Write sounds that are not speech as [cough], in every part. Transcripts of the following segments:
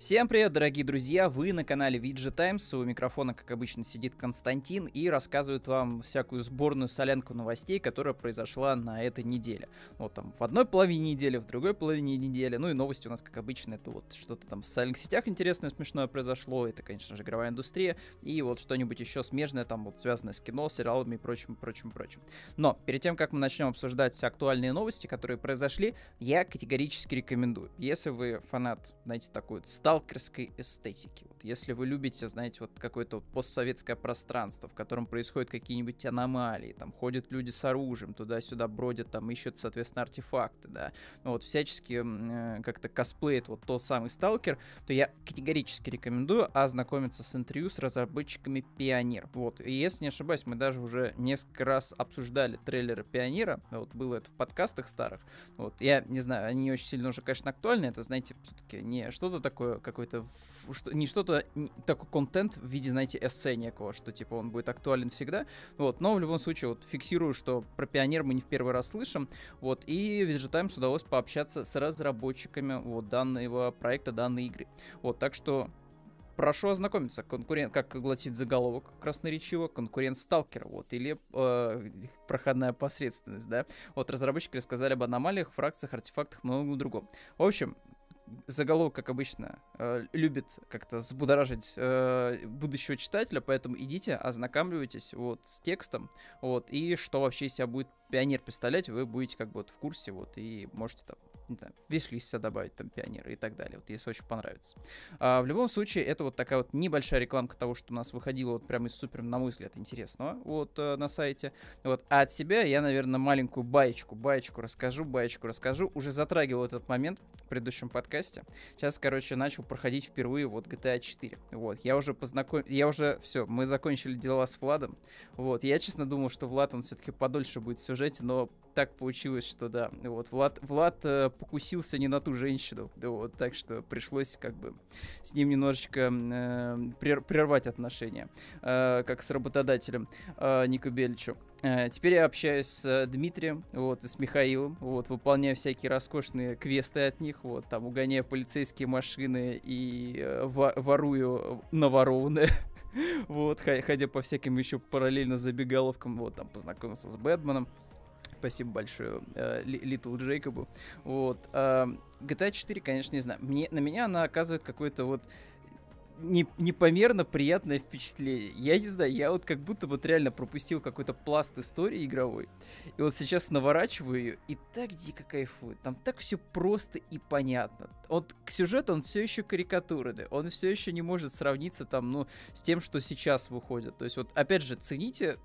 Всем привет, дорогие друзья! Вы на канале VG Times. У микрофона, как обычно, сидит Константин и рассказывает вам всякую сборную солянку новостей, которая произошла на этой неделе. Вот там в одной половине недели, в другой половине недели. Ну и новости у нас, как обычно, это вот что-то там в социальных сетях интересное, смешное произошло. Это, конечно же, игровая индустрия. И вот что-нибудь еще смежное, там вот связанное с кино, сериалами и прочим, прочим, прочим. Но перед тем, как мы начнем обсуждать все актуальные новости, которые произошли, я категорически рекомендую. Если вы фанат, знаете, такой вот сталкерской эстетики. Вот если вы любите, знаете, вот какое-то вот постсоветское пространство, в котором происходят какие-нибудь аномалии, там ходят люди с оружием, туда-сюда бродят, там ищут, соответственно, артефакты, да, ну вот всячески э, как-то косплеит вот тот самый сталкер, то я категорически рекомендую ознакомиться с интервью с разработчиками Пионер. Вот, и если не ошибаюсь, мы даже уже несколько раз обсуждали трейлеры Пионера, вот было это в подкастах старых, вот, я не знаю, они очень сильно уже, конечно, актуальны, это, знаете, все-таки не что-то такое, какой-то, что, не что-то, такой контент в виде, знаете, эссе некого, что, типа, он будет актуален всегда, вот, но в любом случае, вот, фиксирую, что про Пионер мы не в первый раз слышим, вот, и VG Times удалось пообщаться с разработчиками, вот, данного проекта, данной игры, вот, так что прошу ознакомиться. Конкурент, как гласит заголовок красноречиво, конкурент сталкера, вот, или э, проходная посредственность, да. Вот разработчики рассказали об аномалиях, фракциях, артефактах, многом другом. В общем, заголовок, как обычно, э, любит как-то взбудоражить э, будущего читателя, поэтому идите, ознакомливайтесь вот с текстом, вот, и что вообще себя будет пионер представлять, вы будете как бы вот в курсе, вот, и можете там, не знаю, виш себя добавить там пионера и так далее, вот, если очень понравится. А, в любом случае, это вот такая вот небольшая рекламка того, что у нас выходило вот прямо из супер, на мой взгляд, интересного вот э, на сайте, вот, а от себя я, наверное, маленькую баечку, баечку расскажу, баечку расскажу, уже затрагивал этот момент в предыдущем подкасте, сейчас, короче, начал проходить впервые вот GTA 4, вот, я уже познаком... я уже, все, мы закончили дела с Владом, вот, я, честно, думал, что Влад, он все-таки подольше будет все сюжете, но так получилось, что да, вот Влад, Влад э, покусился не на ту женщину, вот, так что пришлось как бы с ним немножечко э, прервать отношения, э, как с работодателем э, Нико Беличу. Э, теперь я общаюсь с э, Дмитрием, вот, и с Михаилом, вот, выполняя всякие роскошные квесты от них, вот, там, угоняя полицейские машины и э, ворую наворованное. [laughs] вот, ходя по всяким еще параллельно забегаловкам, вот, там, познакомился с Бэтменом, Спасибо большое Литл Джейкобу. Вот. Э, GTA 4, конечно, не знаю. Мне, на меня она оказывает какой-то вот не, непомерно приятное впечатление. Я не знаю, я вот как будто вот реально пропустил какой-то пласт истории игровой. И вот сейчас наворачиваю ее, и так дико кайфую. Там так все просто и понятно. Вот к сюжету он все еще карикатурный. Он все еще не может сравниться там, ну, с тем, что сейчас выходит. То есть вот, опять же, цените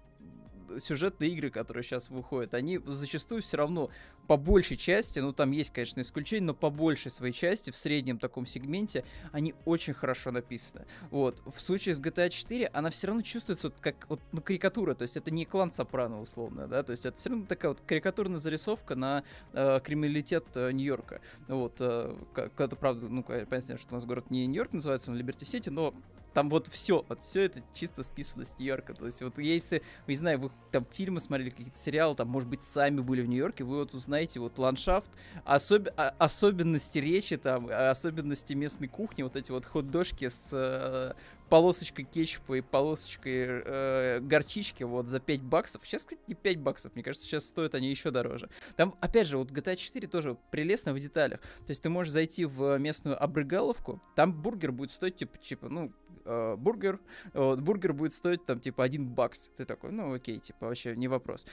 сюжетные игры, которые сейчас выходят, они зачастую все равно по большей части, ну там есть, конечно, исключения, но по большей своей части, в среднем таком сегменте, они очень хорошо написаны. Вот. В случае с GTA 4 она все равно чувствуется вот как вот, ну, карикатура, то есть это не клан Сопрано условно, да, то есть это все равно такая вот карикатурная зарисовка на э, криминалитет э, Нью-Йорка. Вот, э, это правда, ну, понятно, что у нас город не Нью-Йорк называется, он Либерти-Сити, но там вот все, вот все это чисто списано с Нью-Йорка. То есть вот если, не знаю, вы там фильмы смотрели, какие-то сериалы, там, может быть, сами были в Нью-Йорке, вы вот узнаете вот ландшафт, особ... А, особенности речи там, особенности местной кухни, вот эти вот хот-дошки с э, полосочкой кетчупа и полосочкой э, горчички вот за 5 баксов. Сейчас, кстати, не 5 баксов, мне кажется, сейчас стоят они еще дороже. Там, опять же, вот GTA 4 тоже прелестно в деталях. То есть ты можешь зайти в местную обрыгаловку, там бургер будет стоить, типа, типа ну, э, бургер, вот, бургер будет стоить там типа один бакс. Ты такой, ну окей, типа вообще не вопрос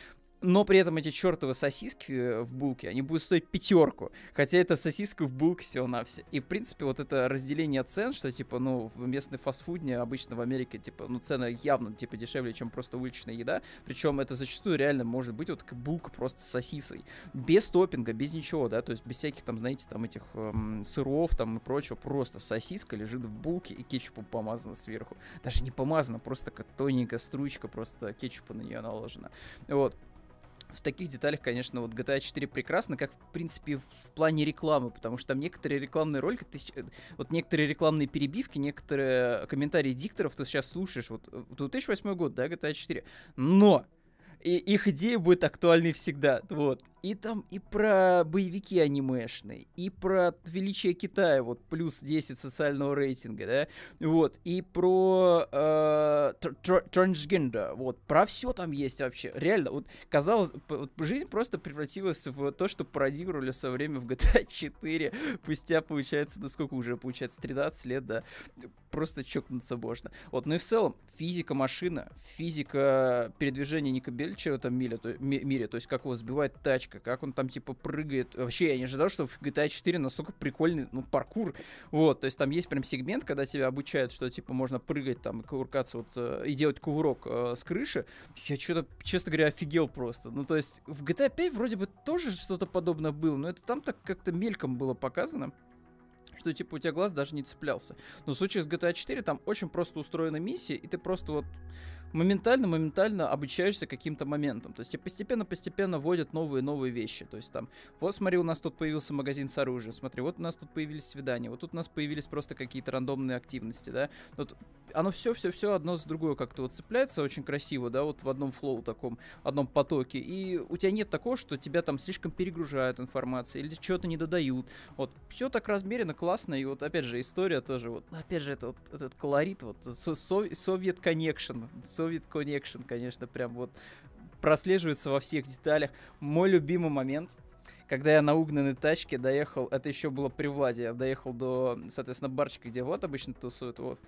но при этом эти чертовы сосиски э, в булке, они будут стоить пятерку. Хотя это сосиска в булке всего на все. И, в принципе, вот это разделение цен, что, типа, ну, в местной фастфудне, обычно в Америке, типа, ну, цены явно, типа, дешевле, чем просто уличная еда. Причем это зачастую реально может быть вот булка просто с сосисой. Без топпинга, без ничего, да, то есть без всяких там, знаете, там этих эм, сыров там и прочего. Просто сосиска лежит в булке и кетчупом помазана сверху. Даже не помазана, просто как тоненькая струечка просто кетчупа на нее наложена. Вот в таких деталях, конечно, вот GTA 4 прекрасно, как, в принципе, в плане рекламы, потому что там некоторые рекламные ролики, ты, э, вот некоторые рекламные перебивки, некоторые комментарии дикторов ты сейчас слушаешь, вот 2008 год, да, GTA 4, но и их идеи будут актуальны всегда, вот. И там и про боевики анимешные, и про величие Китая, вот, плюс 10 социального рейтинга, да, вот, и про э, трансгендер, вот, про все там есть вообще, реально, вот, казалось, вот, жизнь просто превратилась в то, что пародировали в свое время в GTA 4, спустя, получается, ну сколько уже, получается, 13 лет, да, просто чокнуться можно. Вот, ну и в целом, физика машина, физика передвижения Ника Бельча в этом мире, то, мире, то есть как его сбивает тачка, как он там, типа, прыгает. Вообще, я не ожидал, что в GTA 4 настолько прикольный, ну, паркур. Вот, то есть там есть прям сегмент, когда тебя обучают, что, типа, можно прыгать там и кувыркаться вот, э, и делать кувырок э, с крыши. Я что-то, честно говоря, офигел просто. Ну, то есть в GTA 5 вроде бы тоже что-то подобное было, но это там так как-то мельком было показано что типа у тебя глаз даже не цеплялся. Но в случае с GTA 4 там очень просто устроена миссия, и ты просто вот моментально-моментально обучаешься каким-то моментам. То есть постепенно-постепенно вводят новые-новые вещи. То есть там, вот смотри, у нас тут появился магазин с оружием, смотри, вот у нас тут появились свидания, вот тут у нас появились просто какие-то рандомные активности, да. Вот оно все-все-все одно с другое как-то вот цепляется очень красиво, да, вот в одном флоу таком, одном потоке. И у тебя нет такого, что тебя там слишком перегружают информацией или что-то не додают. Вот все так размеренно, классно. И вот опять же история тоже, вот опять же это вот этот колорит, вот Совет Connection, Soviet Connection, конечно, прям вот прослеживается во всех деталях. Мой любимый момент — когда я на угнанной тачке доехал, это еще было при Владе, я доехал до, соответственно, барчика, где Влад обычно тусует, вот.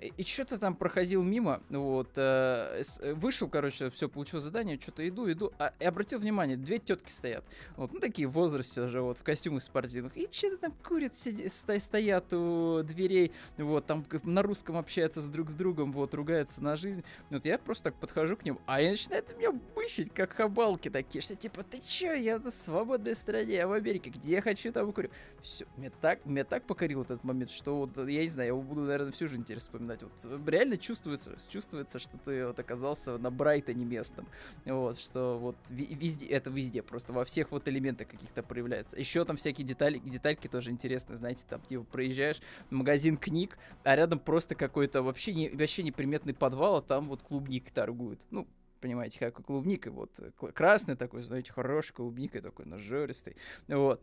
И, и что-то там проходил мимо, вот, э, вышел, короче, все, получил задание, что-то иду, иду, а, и обратил внимание, две тетки стоят, вот, ну, такие в возрасте уже, вот, в костюмах спортивных, и что-то там курят, сиди, сто, стоят у дверей, вот, там на русском общаются с друг с другом, вот, ругаются на жизнь, вот, я просто так подхожу к ним, а они начинают меня бычить, как хабалки такие, что, типа, ты чё, я свободная страна, стране, я в Америке, где я хочу, там курю. Все, мне так, мне так покорил этот момент, что вот, я не знаю, я буду, наверное, всю жизнь теперь вспоминать. Вот реально чувствуется, чувствуется, что ты вот оказался на Брайтоне местом. Вот, что вот везде, это везде, просто во всех вот элементах каких-то проявляется. Еще там всякие детали, детальки тоже интересные, знаете, там типа проезжаешь в магазин книг, а рядом просто какой-то вообще, не, вообще неприметный подвал, а там вот клубник торгуют. Ну, понимаете, как клубника, вот э, красный такой, знаете, хороший клубника такой, нажористый, вот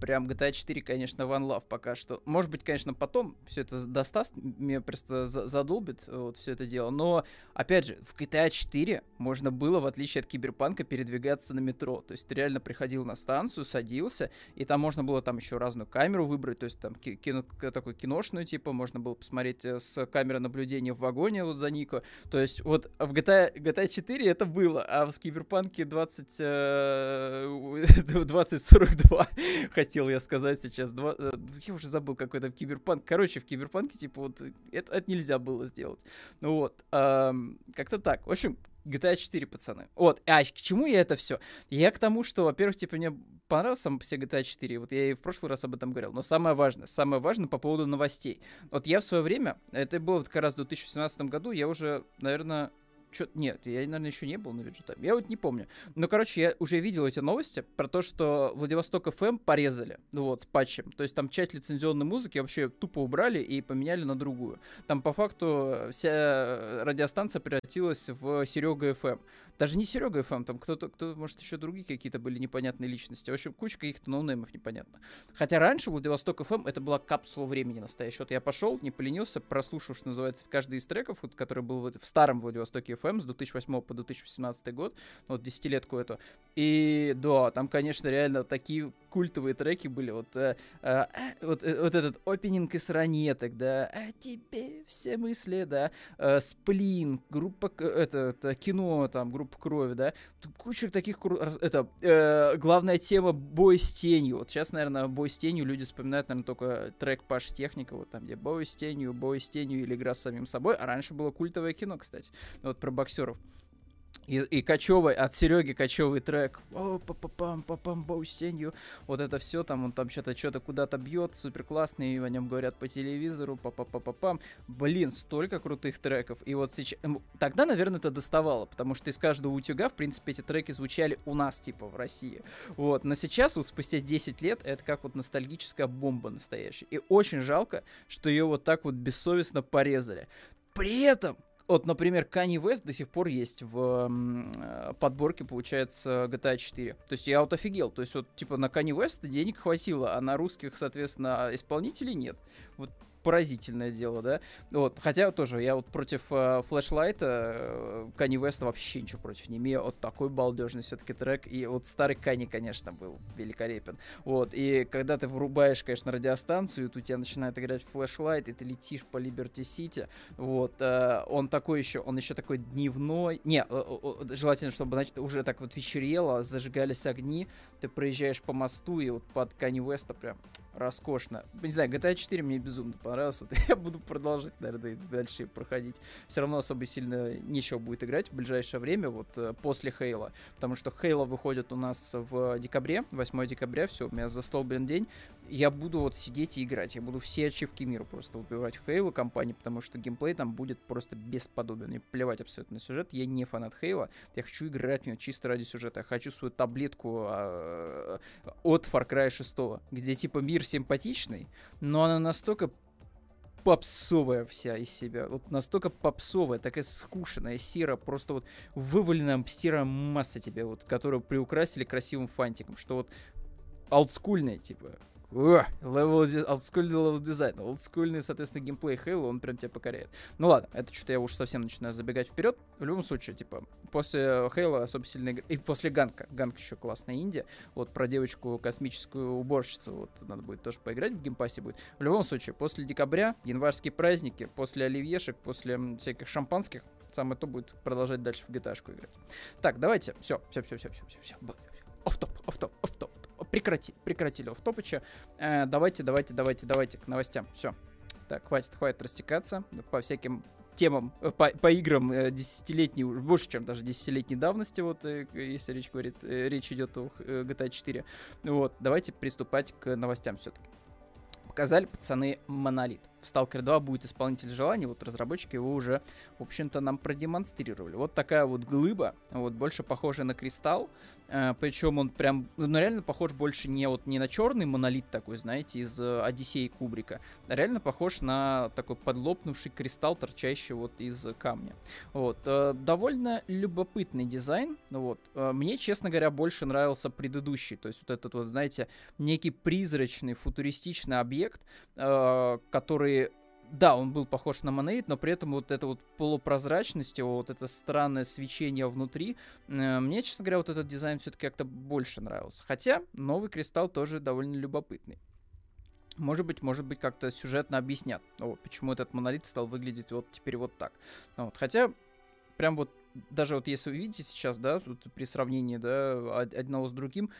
прям GTA 4, конечно, One Love пока что. Может быть, конечно, потом все это достаст, меня просто задолбит вот все это дело. Но, опять же, в GTA 4 можно было, в отличие от Киберпанка, передвигаться на метро. То есть ты реально приходил на станцию, садился, и там можно было там еще разную камеру выбрать, то есть там кино, такой киношную, типа, можно было посмотреть э, с камеры наблюдения в вагоне вот за Нико. То есть вот в GTA, GTA 4 это было, а в Киберпанке 20, 2042 хотя хотел я сказать сейчас. Два, э, я уже забыл, какой там киберпанк. Короче, в киберпанке, типа, вот, это, это нельзя было сделать. Ну вот, эм, как-то так. В общем, GTA 4, пацаны. Вот, а к чему я это все? Я к тому, что, во-первых, типа, мне понравился сам по себе GTA 4, вот я и в прошлый раз об этом говорил, но самое важное, самое важное по поводу новостей. Вот я в свое время, это было вот как раз в 2017 году, я уже, наверное, Чё, нет, я, наверное, еще не был на Виджетайме. Я вот не помню. Но, короче, я уже видел эти новости про то, что Владивосток FM порезали, ну вот, с патчем. То есть там часть лицензионной музыки вообще тупо убрали и поменяли на другую. Там, по факту, вся радиостанция превратилась в Серега FM. Даже не Серега FM, там кто-то, кто, может, еще другие какие-то были непонятные личности. В общем, куча каких-то ноунеймов непонятно. Хотя раньше Владивосток FM это была капсула времени настоящая. Вот я пошел, не поленился, прослушал, что называется, в каждый из треков, вот, который был в, в старом Владивостоке FM с 2008 по 2018 год, вот десятилетку эту. И да, там, конечно, реально такие культовые треки были. Вот, э, э, вот, э, вот этот опенинг из ранеток, да, о тебе все мысли, да, э, Сплин, группа, это, это кино, там, группа крови, да, куча таких, это, э, главная тема бой с тенью. Вот сейчас, наверное, бой с тенью люди вспоминают, наверное, только трек Паш Техника, вот там, где бой с тенью, бой с тенью или игра с самим собой, а раньше было культовое кино, кстати, вот про боксеров. И, и Кочевый, от Сереги Кочевый трек. О, па па пам па пам Баустенью. Вот это все там, он там что-то что-то куда-то бьет, супер классный, о нем говорят по телевизору, па па па па пам Блин, столько крутых треков. И вот сейчас... Тогда, наверное, это доставало, потому что из каждого утюга, в принципе, эти треки звучали у нас, типа, в России. Вот, но сейчас, вот спустя 10 лет, это как вот ностальгическая бомба настоящая. И очень жалко, что ее вот так вот бессовестно порезали. При этом вот, например, Kanye West до сих пор есть в э, подборке, получается, GTA 4. То есть я вот офигел. То есть вот, типа, на Kanye West денег хватило, а на русских, соответственно, исполнителей нет. Вот поразительное дело, да. Вот, хотя тоже я вот против э, флешлайта э, Кани Веста вообще ничего против не имею. Вот такой балдежный все-таки трек. И вот старый Кани, конечно, был великолепен. Вот, и когда ты врубаешь, конечно, радиостанцию, тут у тебя начинает играть флешлайт, и ты летишь по Либерти Сити, вот, э, он такой еще, он еще такой дневной. Не, э, э, желательно, чтобы уже так вот вечерело, зажигались огни, ты проезжаешь по мосту, и вот под Кани Веста прям роскошно. Не знаю, GTA 4 мне безумно понравилось. Вот [laughs] я буду продолжать, наверное, дальше проходить. Все равно особо сильно нечего будет играть в ближайшее время, вот э, после Хейла. Потому что Хейла выходит у нас в декабре, 8 декабря, все, у меня за стол, блин, день. Я буду вот сидеть и играть. Я буду все ачивки мира просто убивать в Хейла компании, потому что геймплей там будет просто бесподобен. Мне плевать абсолютно на сюжет. Я не фанат Хейла. Я хочу играть в него чисто ради сюжета. Я хочу свою таблетку э, от Far Cry 6, где типа мир симпатичный, но она настолько попсовая вся из себя. Вот настолько попсовая, такая скушенная, серая, просто вот вываленная серая масса тебе, вот, которую приукрасили красивым фантиком, что вот олдскульная, типа, level, олдскульный level design, олдскульный, соответственно, геймплей Halo, он прям тебя покоряет. Ну ладно, это что-то я уж совсем начинаю забегать вперед. В любом случае, типа, после Halo особо сильно И после Gunk а. Gunk еще классная инди. Вот про девочку космическую уборщицу, вот надо будет тоже поиграть, в Game Pass е будет. В любом случае, после декабря, январские праздники, после оливьешек, после всяких шампанских, самое то будет продолжать дальше в GTA играть. Так, давайте, все, все, все, все, все, все, все. Оф-топ, оф-топ, оф-топ прекрати, прекратили офтопыча. Э, давайте, давайте, давайте, давайте к новостям. Все. Так, хватит, хватит растекаться по всяким темам, э, по, по играм э, десятилетней, больше, чем даже десятилетней давности, вот, э, если речь говорит, речь идет о GTA 4. Вот, давайте приступать к новостям все-таки. Показали пацаны Монолит в Stalker 2 будет исполнитель желаний, вот разработчики его уже, в общем-то, нам продемонстрировали. Вот такая вот глыба, вот больше похожая на кристалл, э, причем он прям, ну реально похож больше не вот не на черный монолит такой, знаете, из э, Одиссеи Кубрика, а реально похож на такой подлопнувший кристалл, торчащий вот из камня. Вот, э, довольно любопытный дизайн, вот. Э, мне, честно говоря, больше нравился предыдущий, то есть вот этот вот, знаете, некий призрачный футуристичный объект, э, который да, он был похож на монолит, но при этом вот эта вот полупрозрачность, его вот это странное свечение внутри, э, мне, честно говоря, вот этот дизайн все-таки как-то больше нравился. Хотя новый кристалл тоже довольно любопытный. Может быть, может быть, как-то сюжетно объяснят, вот, почему этот монолит стал выглядеть вот теперь вот так. Вот, хотя, прям вот, даже вот если вы видите сейчас, да, тут при сравнении, да, одного с другим,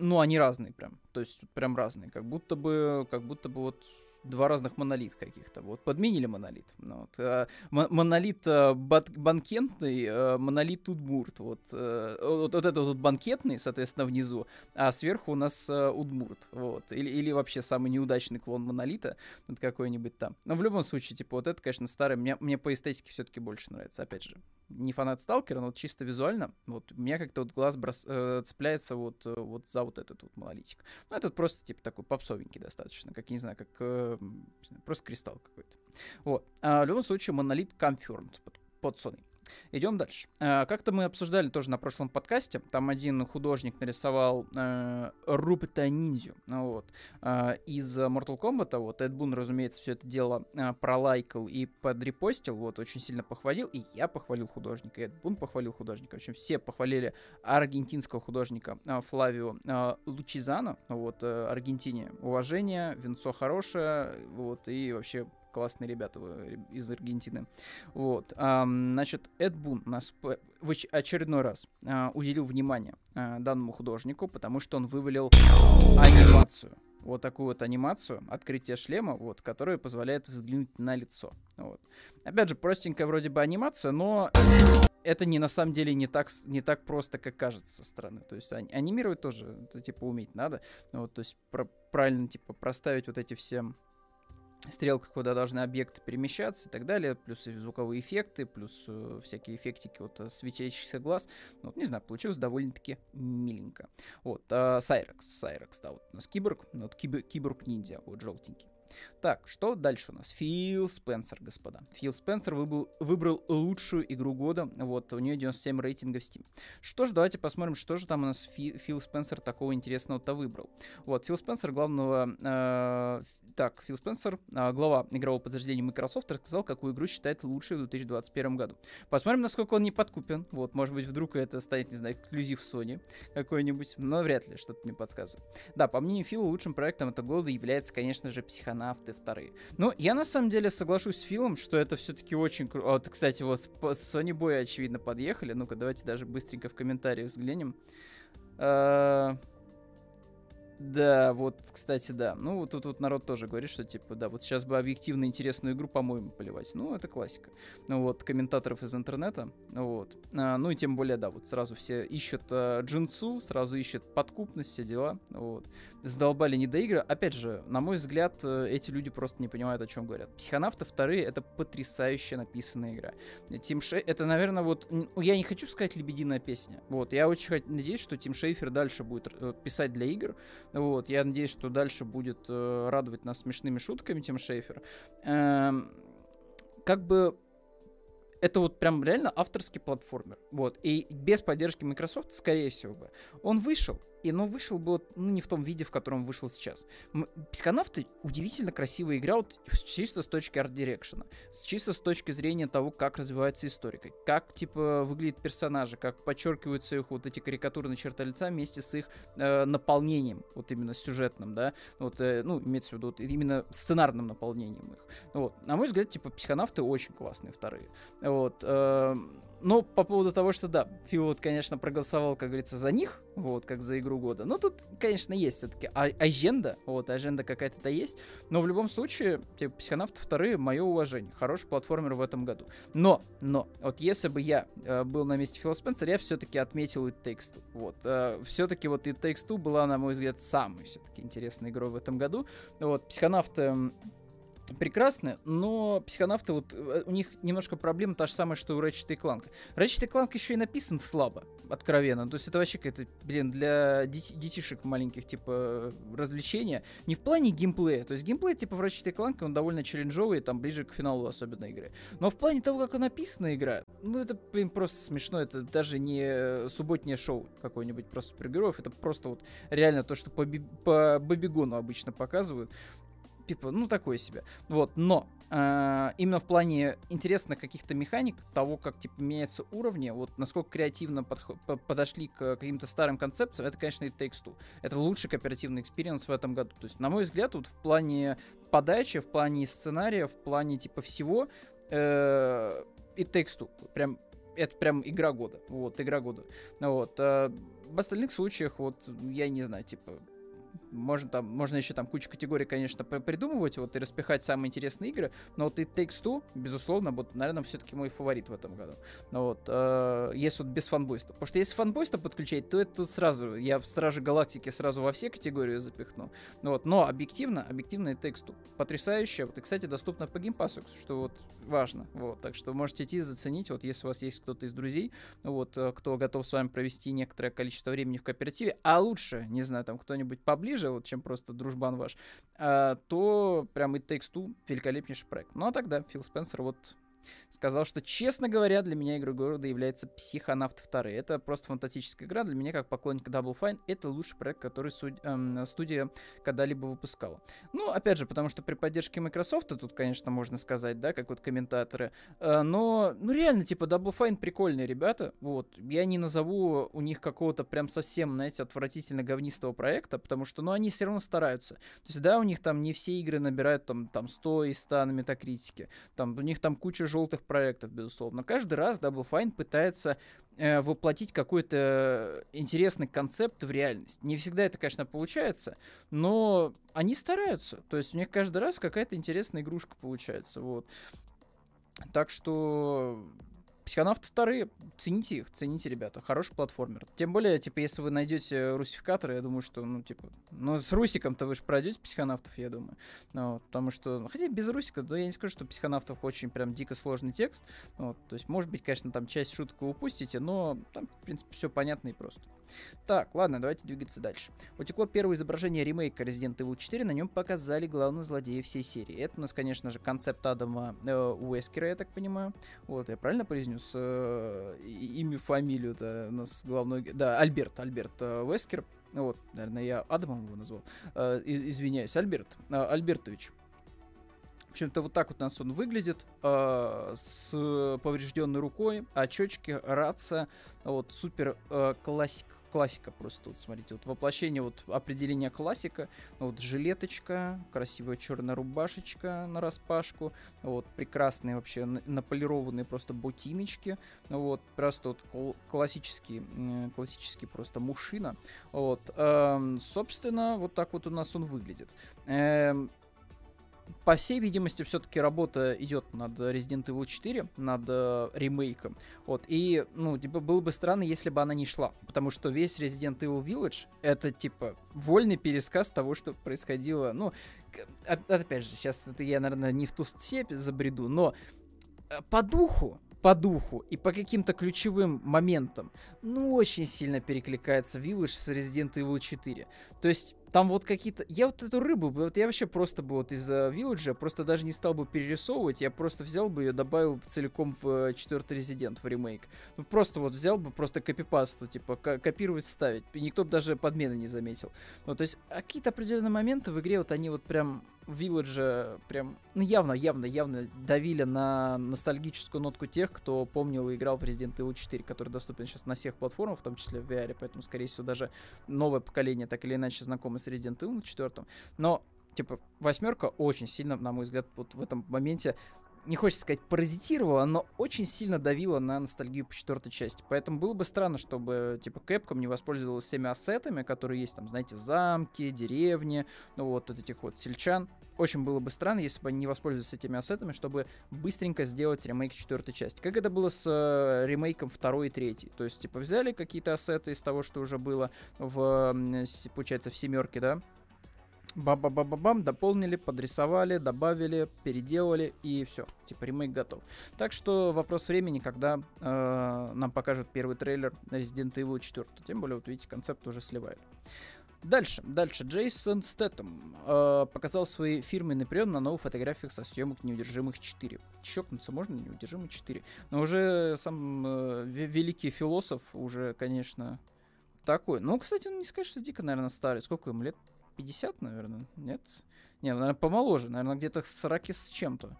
ну, они разные прям, то есть прям разные, как будто бы, как будто бы вот два разных монолит каких-то. Вот подменили монолит. Ну, вот, э, монолит э, банкетный, э, монолит Удмурт. Вот, вот, вот это вот банкетный, соответственно, внизу, а сверху у нас Удмурт. Вот. Или, или вообще самый неудачный клон монолита, вот какой-нибудь там. Но в любом случае, типа, вот это, конечно, старый. Мне, мне по эстетике все-таки больше нравится. Опять же, не фанат Сталкера, но вот чисто визуально, вот у меня как-то вот глаз брос, цепляется вот, вот за вот этот вот монолитик. Ну, этот просто, типа, такой попсовенький достаточно, как, не знаю, как э, просто кристалл какой-то. Вот. А в любом случае, монолит confirmed под, под Sony. Идем дальше. А, как-то мы обсуждали тоже на прошлом подкасте. Там один художник нарисовал э, Рупета Ниндзю вот, э, из Mortal Kombat. Вот Эд Бун, разумеется, все это дело э, пролайкал и подрепостил. Вот, очень сильно похвалил. И я похвалил художника. И Эд Бун похвалил художника. В общем, все похвалили аргентинского художника э, Флавио э, Лучизано. Вот, э, Аргентине. Уважение, венцо хорошее. Вот, и вообще классные ребята из Аргентины. Вот. А, значит, Эд Бун нас в очередной раз а, уделил внимание а, данному художнику, потому что он вывалил анимацию. Вот такую вот анимацию, открытие шлема, вот, которая позволяет взглянуть на лицо. Вот. Опять же, простенькая вроде бы анимация, но это не на самом деле не так, не так просто, как кажется со стороны. То есть анимировать тоже, это, типа, уметь надо. Вот, то есть про правильно, типа, проставить вот эти все стрелка, куда должны объекты перемещаться и так далее, плюс звуковые эффекты, плюс э, всякие эффектики вот э, светящихся глаз. Ну, вот, не знаю, получилось довольно-таки миленько. Вот, э, Сайрекс, Сайрекс, да, вот у нас киборг, ну, вот киб, киборг-ниндзя, вот желтенький. Так, что дальше у нас? Фил Спенсер, господа. Фил Спенсер выбрал, выбрал лучшую игру года. Вот, у нее 97 рейтинга в Steam. Что ж, давайте посмотрим, что же там у нас Фи, Фил Спенсер такого интересного-то выбрал. Вот, Фил Спенсер главного э, так, Фил Спенсер, а, глава игрового подтверждения Microsoft, рассказал, какую игру считает лучшей в 2021 году. Посмотрим, насколько он не подкупен. Вот, может быть, вдруг это станет, не знаю, эксклюзив Sony какой-нибудь, но вряд ли, что-то мне подсказывает. Да, по мнению Фила, лучшим проектом этого года является, конечно же, Психонавты вторые. Но я на самом деле соглашусь с Филом, что это все-таки очень круто. Вот, кстати, вот Sony Boy, очевидно, подъехали. Ну-ка, давайте даже быстренько в комментарии взглянем. Uh, да, вот, кстати, да. Ну, тут вот народ тоже говорит, что, типа, да, вот сейчас бы объективно интересную игру, по-моему, поливать. Ну, это классика. Ну, вот, комментаторов из интернета, вот. А, ну, и тем более, да, вот сразу все ищут а, джинсу, сразу ищут подкупность, все дела, вот задолбали не до игры. Опять же, на мой взгляд, э, эти люди просто не понимают, о чем говорят. Психонавты вторые — это потрясающе написанная игра. Тим Шей... Это, наверное, вот... Я не хочу сказать «Лебединая песня». Вот, я очень надеюсь, что Тим Шейфер дальше будет э, писать для игр. Вот, я надеюсь, что дальше будет э, радовать нас смешными шутками Тим Шейфер. Эм, как бы это вот прям реально авторский платформер. Вот. И без поддержки Microsoft, скорее всего бы, он вышел. И, ну, вышел бы вот, ну, не в том виде, в котором вышел сейчас. Психонавты удивительно красивая игра, вот, чисто с точки арт-дирекшена, чисто с точки зрения того, как развивается историка, как, типа, выглядят персонажи, как подчеркиваются их вот эти карикатурные черты лица вместе с их э, наполнением, вот именно сюжетным, да, вот, э, ну, имеется в виду вот, именно сценарным наполнением их. Вот. На мой взгляд, типа, психонавты очень классные вторые. Вот. Э, ну, по поводу того, что да, Фил вот, конечно, проголосовал, как говорится, за них, вот, как за игру года. Но тут, конечно, есть все-таки а- аженда, вот, аженда какая-то-то есть. Но в любом случае, типа, Психонавты вторые, мое уважение. Хороший платформер в этом году. Но, но, вот если бы я э, был на месте Фила Спенсера, я все-таки отметил и Two. Вот, э, все-таки вот и Two была, на мой взгляд, самой все-таки интересной игрой в этом году. Вот, Психонавты прекрасны, но психонавты, вот э, у них немножко проблема та же самая, что у Ratchet Clank. Ratchet Clank еще и написан слабо, откровенно. То есть это вообще какая-то, блин, для дети, детишек маленьких, типа, развлечения. Не в плане геймплея. То есть геймплей, типа, в Ratchet Clank, он довольно челленджовый, там, ближе к финалу особенно игры. Но в плане того, как написана игра, ну, это, блин, просто смешно. Это даже не субботнее шоу какое-нибудь просто супергероев. Это просто вот реально то, что по, би- по Бабигону обычно показывают типа, ну, такое себе. Вот, но э, именно в плане интересных каких-то механик, того, как, типа, меняются уровни, вот, насколько креативно подход, подошли к каким-то старым концепциям, это, конечно, и Takes Two. Это лучший кооперативный experience в этом году. То есть, на мой взгляд, вот в плане подачи, в плане сценария, в плане, типа, всего, э, и Takes Two. Прям это прям игра года. Вот, игра года. Вот. А в остальных случаях, вот, я не знаю, типа, можно там, можно еще там кучу категорий, конечно, придумывать, вот, и распихать самые интересные игры, но вот и Takes Two, безусловно, вот, наверное, все-таки мой фаворит в этом году. Но вот, э, если вот без фанбойства. Потому что если фанбойство подключать, то это тут сразу, я в Страже Галактики сразу во все категории запихну. Ну, вот, но объективно, объективно и Takes Two. Потрясающе. Вот, и, кстати, доступно по геймпасу, что вот важно. Вот, так что можете идти заценить, вот, если у вас есть кто-то из друзей, вот, э, кто готов с вами провести некоторое количество времени в кооперативе, а лучше, не знаю, там кто-нибудь поближе, ближе, вот, чем просто дружбан ваш, а, то прям It Takes Two великолепнейший проект. Ну а тогда Фил Спенсер вот сказал, что, честно говоря, для меня игрой города является Психонавт 2. Это просто фантастическая игра. Для меня, как поклонника Double Fine, это лучший проект, который суд, эм, студия когда-либо выпускала. Ну, опять же, потому что при поддержке Microsoft, тут, конечно, можно сказать, да, как вот комментаторы, э, но, ну, реально, типа, Double Fine прикольные ребята, вот. Я не назову у них какого-то прям совсем, знаете, отвратительно говнистого проекта, потому что, ну, они все равно стараются. То есть, да, у них там не все игры набирают там, там 100 и 100 на метакритике. Там, у них там куча желтых проектов, безусловно. Каждый раз Double Fine пытается э, воплотить какой-то интересный концепт в реальность. Не всегда это, конечно, получается, но они стараются. То есть у них каждый раз какая-то интересная игрушка получается. Вот. Так что психонавты вторые, цените их, цените, ребята, хороший платформер. Тем более, типа, если вы найдете русификаторы, я думаю, что, ну, типа, ну, с русиком-то вы же пройдете психонавтов, я думаю. Ну, потому что, ну, хотя без русика, то я не скажу, что психонавтов очень прям дико сложный текст. Вот, то есть, может быть, конечно, там часть шуток вы упустите, но там, в принципе, все понятно и просто. Так, ладно, давайте двигаться дальше. Утекло первое изображение ремейка Resident Evil 4, на нем показали главного злодея всей серии. Это у нас, конечно же, концепт Адама э, Уэскера, я так понимаю. Вот, я правильно произнес э, имя, фамилию-то у нас главной... Да, Альберт, Альберт э, Уэскер. Вот, наверное, я Адамом его назвал. Э, извиняюсь, Альберт. Э, Альбертович. В общем-то, вот так вот у нас он выглядит, э, с поврежденной рукой, очечки, рация, вот, супер э, классик, классика просто, вот смотрите, вот воплощение, вот определение классика, вот жилеточка, красивая черная рубашечка на распашку, вот прекрасные вообще наполированные просто ботиночки, вот просто вот кл- классический, классический просто мужчина, вот, э, собственно, вот так вот у нас он выглядит. Э, по всей видимости, все-таки работа идет над Resident Evil 4, над э, ремейком. Вот, и, ну, типа, было бы странно, если бы она не шла. Потому что весь Resident Evil Village это, типа, вольный пересказ того, что происходило. Ну, опять же, сейчас это я, наверное, не в ту степь забреду, но э, по духу по духу и по каким-то ключевым моментам, ну, очень сильно перекликается Village с Resident Evil 4. То есть, там вот какие-то... Я вот эту рыбу, вот я вообще просто бы вот из-за Village просто даже не стал бы перерисовывать, я просто взял бы ее, добавил целиком в четвертый Резидент, в ремейк. Ну, просто вот взял бы просто копипасту, типа, копировать, ставить. И никто бы даже подмены не заметил. Ну, то есть, какие-то определенные моменты в игре, вот они вот прям Village прям, ну, явно, явно, явно давили на ностальгическую нотку тех, кто помнил и играл в Resident Evil 4, который доступен сейчас на всех платформах, в том числе в VR, поэтому, скорее всего, даже новое поколение так или иначе знакомо с Resident Evil 4. Но, типа, восьмерка очень сильно, на мой взгляд, вот в этом моменте не хочется сказать, паразитировала, но очень сильно давила на ностальгию по четвертой части. Поэтому было бы странно, чтобы, типа, Capcom не воспользовалась всеми ассетами, которые есть там, знаете, замки, деревни, ну вот, вот этих вот сельчан. Очень было бы странно, если бы они не воспользовались этими ассетами, чтобы быстренько сделать ремейк четвертой части. Как это было с э, ремейком второй и третьей. То есть, типа, взяли какие-то ассеты из того, что уже было в, получается, в семерке, да, бам-бам-бам-бам, дополнили, подрисовали, добавили, переделали и все. Типа ремейк готов. Так что вопрос времени, когда э, нам покажут первый трейлер Resident Evil 4. Тем более, вот видите, концепт уже сливает. Дальше, дальше. Джейсон Стэттем э, показал свои фирменный прием на новых фотографиях со съемок «Неудержимых 4». Щекнуться можно «Неудержимых 4». Но уже сам э, великий философ уже, конечно, такой. Ну, кстати, он не скажет, что дико, наверное, старый. Сколько ему лет? 50, наверное, нет? Не, наверное, помоложе, наверное, где-то 40 с чем-то.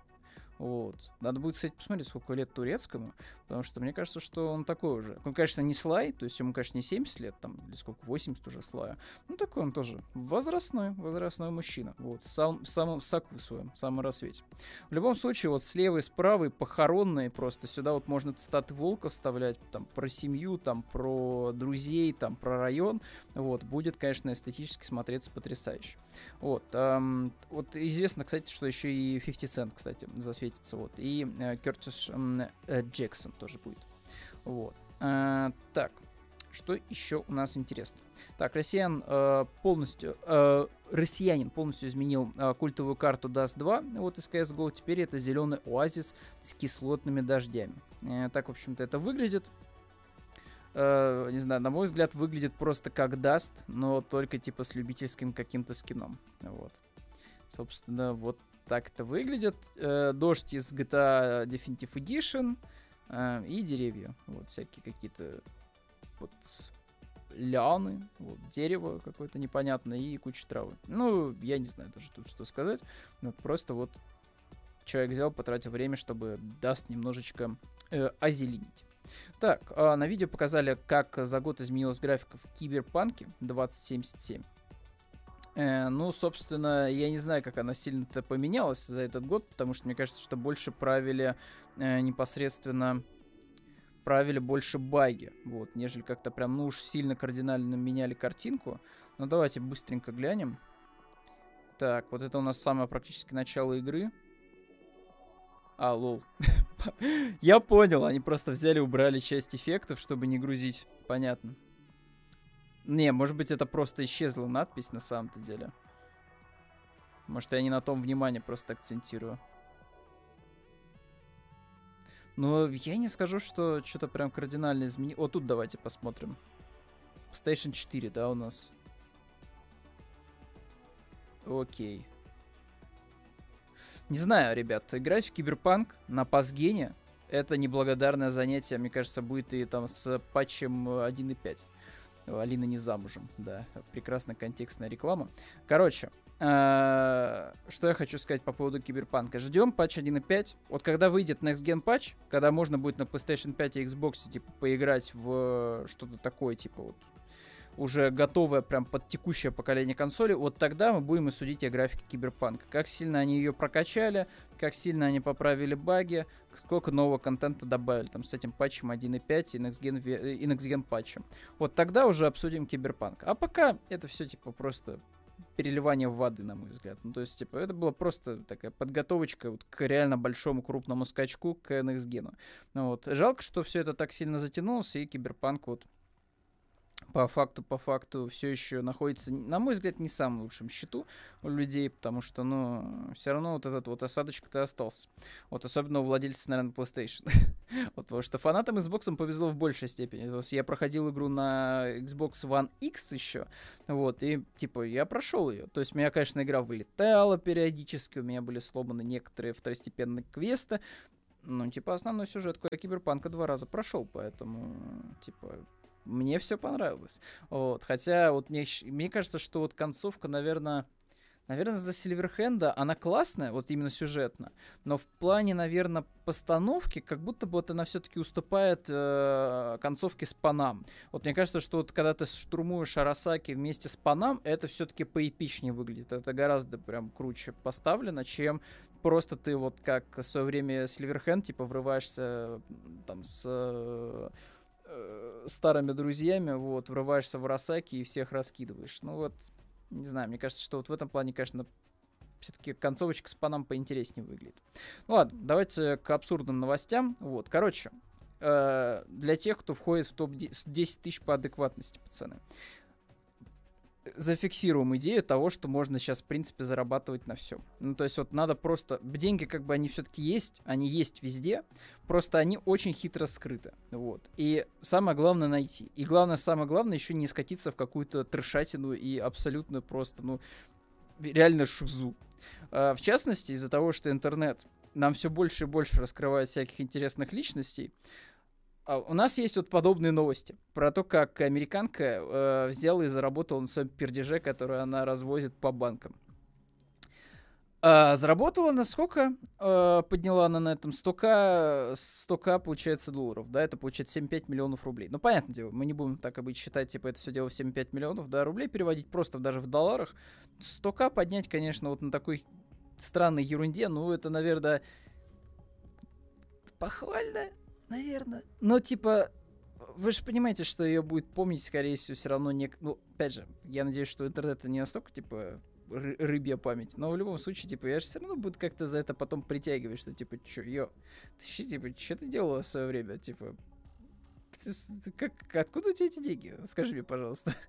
Вот. Надо будет, кстати, посмотреть, сколько лет турецкому, потому что мне кажется, что он такой уже. Он, конечно, не слай, то есть ему, конечно, не 70 лет, там, или сколько, 80 уже слая. Ну, такой он тоже возрастной, возрастной мужчина. Вот, сам, самом соку своем, в самом рассвете. В любом случае, вот слева и справа и похоронные просто. Сюда вот можно цитаты Волка вставлять, там, про семью, там, про друзей, там, про район. Вот, будет, конечно, эстетически смотреться потрясающе. Вот, эм, вот известно, кстати, что еще и 50 Cent, кстати, засветится, вот, и э, Кертис э, Джексон тоже будет. Вот. Э, так, что еще у нас интересно? Так, россиян э, полностью, э, россиянин полностью изменил э, культовую карту Dust 2, вот из CSGO, теперь это зеленый оазис с кислотными дождями. Э, так, в общем-то, это выглядит э, не знаю, на мой взгляд, выглядит просто как даст, но только типа с любительским каким-то скином. Вот. Собственно, вот так это выглядит. Э, дождь из GTA Definitive Edition э, и деревья. Вот всякие какие-то вот лианы, вот, дерево какое-то непонятное и куча травы. Ну, я не знаю даже тут что сказать. Но просто вот человек взял, потратил время, чтобы даст немножечко э, озеленить. Так, а на видео показали, как за год изменилась графика в Киберпанке 2077. Э, ну, собственно, я не знаю, как она сильно-то поменялась за этот год, потому что мне кажется, что больше правили э, непосредственно правили больше баги, вот, нежели как-то прям, ну уж сильно кардинально меняли картинку. Ну, давайте быстренько глянем. Так, вот это у нас самое практически начало игры. А, лол. [laughs] Я понял, они просто взяли, убрали часть эффектов, чтобы не грузить. Понятно. Не, может быть, это просто исчезла надпись на самом-то деле. Может, я не на том внимание просто акцентирую. Но я не скажу, что что-то прям кардинально изменилось. Вот тут давайте посмотрим. PlayStation 4, да, у нас? Окей. Не знаю, ребят, играть в Киберпанк на past gen е это неблагодарное занятие, мне кажется, будет и там с патчем 1.5. Алина не замужем, да, прекрасная контекстная реклама. Короче, э, что я хочу сказать по поводу Киберпанка. Ждем патч 1.5. Вот когда выйдет Next Gen патч, когда можно будет на PlayStation 5 и Xbox типа поиграть в что-то такое, типа вот уже готовая прям под текущее поколение консоли, вот тогда мы будем и судить о графике Киберпанка. Как сильно они ее прокачали, как сильно они поправили баги, сколько нового контента добавили там с этим патчем 1.5 и Next Gen патчем. Вот тогда уже обсудим Киберпанк. А пока это все типа просто переливание воды, на мой взгляд. Ну, то есть, типа, это была просто такая подготовочка вот к реально большому крупному скачку к Next Gen. Ну, вот. Жалко, что все это так сильно затянулось, и Киберпанк вот по факту, по факту все еще находится, на мой взгляд, не самым лучшем счету у людей, потому что, ну, все равно вот этот вот осадочек-то остался. Вот особенно у владельцев, наверное, PlayStation. [laughs] вот, потому что фанатам Xbox повезло в большей степени. То есть я проходил игру на Xbox One X еще, вот, и, типа, я прошел ее. То есть у меня, конечно, игра вылетала периодически, у меня были сломаны некоторые второстепенные квесты, ну, типа, основной сюжет Киберпанка два раза прошел, поэтому, типа, мне все понравилось. Вот. Хотя вот мне, мне кажется, что вот концовка, наверное, наверное, за Сильверхенда она классная, вот именно сюжетно, но в плане, наверное, постановки, как будто бы вот она все-таки уступает э, концовке с Панам. Вот мне кажется, что вот когда ты штурмуешь Арасаки вместе с Панам, это все-таки поэпичнее выглядит. Это гораздо прям круче поставлено, чем просто ты вот как в свое время Сильверхенд, типа, врываешься там с э, э, старыми друзьями, вот, врываешься в Росаки и всех раскидываешь. Ну вот, не знаю, мне кажется, что вот в этом плане, конечно, все-таки концовочка с панам поинтереснее выглядит. Ну ладно, давайте к абсурдным новостям. Вот, короче, э, для тех, кто входит в топ-10 тысяч по адекватности, пацаны зафиксируем идею того, что можно сейчас, в принципе, зарабатывать на всем. Ну, то есть вот надо просто... Деньги, как бы, они все-таки есть, они есть везде, просто они очень хитро скрыты. Вот. И самое главное найти. И главное, самое главное, еще не скатиться в какую-то трешатину и абсолютно просто, ну, реально шузу. А, в частности, из-за того, что интернет нам все больше и больше раскрывает всяких интересных личностей, у нас есть вот подобные новости про то, как американка э, взяла и заработала на своем пердеже, который она развозит по банкам. А, заработала на сколько? А, подняла она на этом 100к, 100к, получается, долларов, да, это получается 7,5 миллионов рублей. Ну, понятное дело, мы не будем так обычно считать, типа, это все дело в 7,5 миллионов, да, рублей переводить просто даже в долларах. 100к поднять, конечно, вот на такой странной ерунде, ну, это, наверное, похвально, Наверное. Но типа, вы же понимаете, что ее будет помнить, скорее всего, все равно не... Ну, опять же, я надеюсь, что интернет не настолько, типа, ры- рыбья память. Но в любом случае, типа, я же все равно буду как-то за это потом притягивать, что, типа, чё, ё, ты что, типа, что ты делала в свое время, типа, ты, как, откуда у тебя эти деньги? Скажи мне, пожалуйста. [laughs]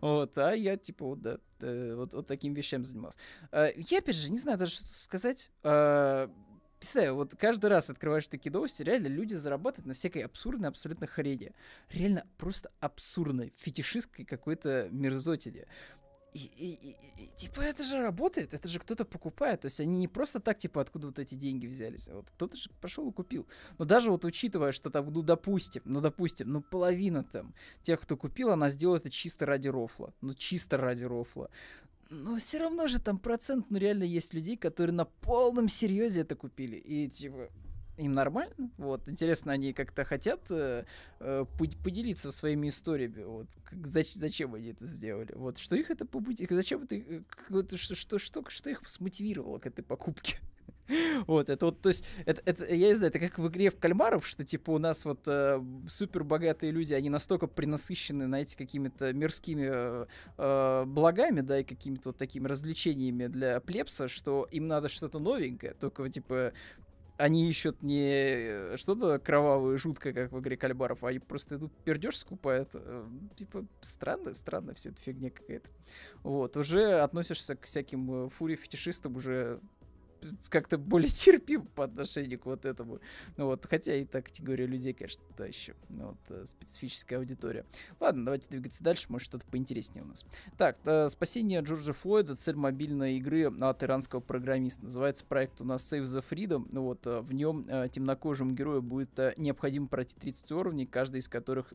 Вот, а я, типа, вот, да, вот, вот таким вещами занимался. А, я, опять же, не знаю даже, что сказать. Представляю, вот каждый раз открываешь такие новости, реально люди зарабатывают на всякой абсурдной абсолютно хрени. Реально просто абсурдной, фетишистской какой-то мерзотине. И, и, и, и, типа, это же работает, это же кто-то покупает. То есть они не просто так, типа, откуда вот эти деньги взялись, а вот кто-то же пошел и купил. Но даже вот учитывая, что там, ну, допустим, ну, допустим, ну, половина там тех, кто купил, она сделала это чисто ради рофла. Ну, чисто ради рофла но все равно же там процент, ну, реально есть людей, которые на полном серьезе это купили. И, типа, им нормально. Вот, интересно, они как-то хотят э, э, поделиться своими историями. Вот, как, зачем, зачем они это сделали? Вот, что их это побудило? Зачем это, э, вот, что, что, что, что их смотивировало к этой покупке? [laughs] Вот, это вот, то есть, это, это, я не знаю, это как в игре в кальмаров, что, типа, у нас вот э, супер богатые люди, они настолько принасыщены, знаете, какими-то мирскими э, э, благами, да, и какими-то вот такими развлечениями для плебса, что им надо что-то новенькое, только, типа, они ищут не что-то кровавое, жуткое, как в игре Кальбаров, а они просто идут пердеж скупают. Э, типа, странно, странно вся эта фигня какая-то. Вот, уже относишься к всяким э, фури-фетишистам уже как-то более [laughs] терпим по отношению к вот этому. Ну вот, хотя и та категория людей, конечно, та еще ну, вот, э, специфическая аудитория. Ладно, давайте двигаться дальше, может что-то поинтереснее у нас. Так, э, спасение Джорджа Флойда, цель мобильной игры от иранского программиста. Называется проект у нас Save the Freedom. Ну вот, э, в нем э, герою будет необходимо пройти 30 уровней, каждый из которых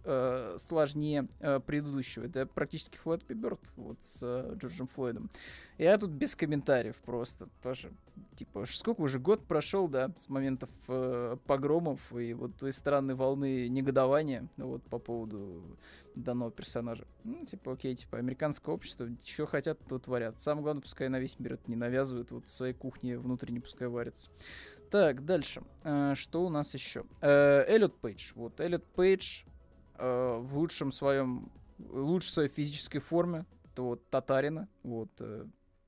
сложнее предыдущего. Это практически Flappy Bird вот с Джорджем Флойдом. Я тут без комментариев просто тоже. Типа, сколько уже год прошел, да, с моментов э, погромов и вот той странной волны негодования вот по поводу данного персонажа. Ну, типа, окей, типа, американское общество, что хотят, то творят. Самое главное, пускай на весь мир это не навязывают, вот в своей кухне внутренне пускай варятся. Так, дальше. Э, что у нас еще? Э, Эллиот Пейдж. Вот, Эллиот Пейдж э, в лучшем своем, лучшей своей физической форме, то вот Татарина, вот, э,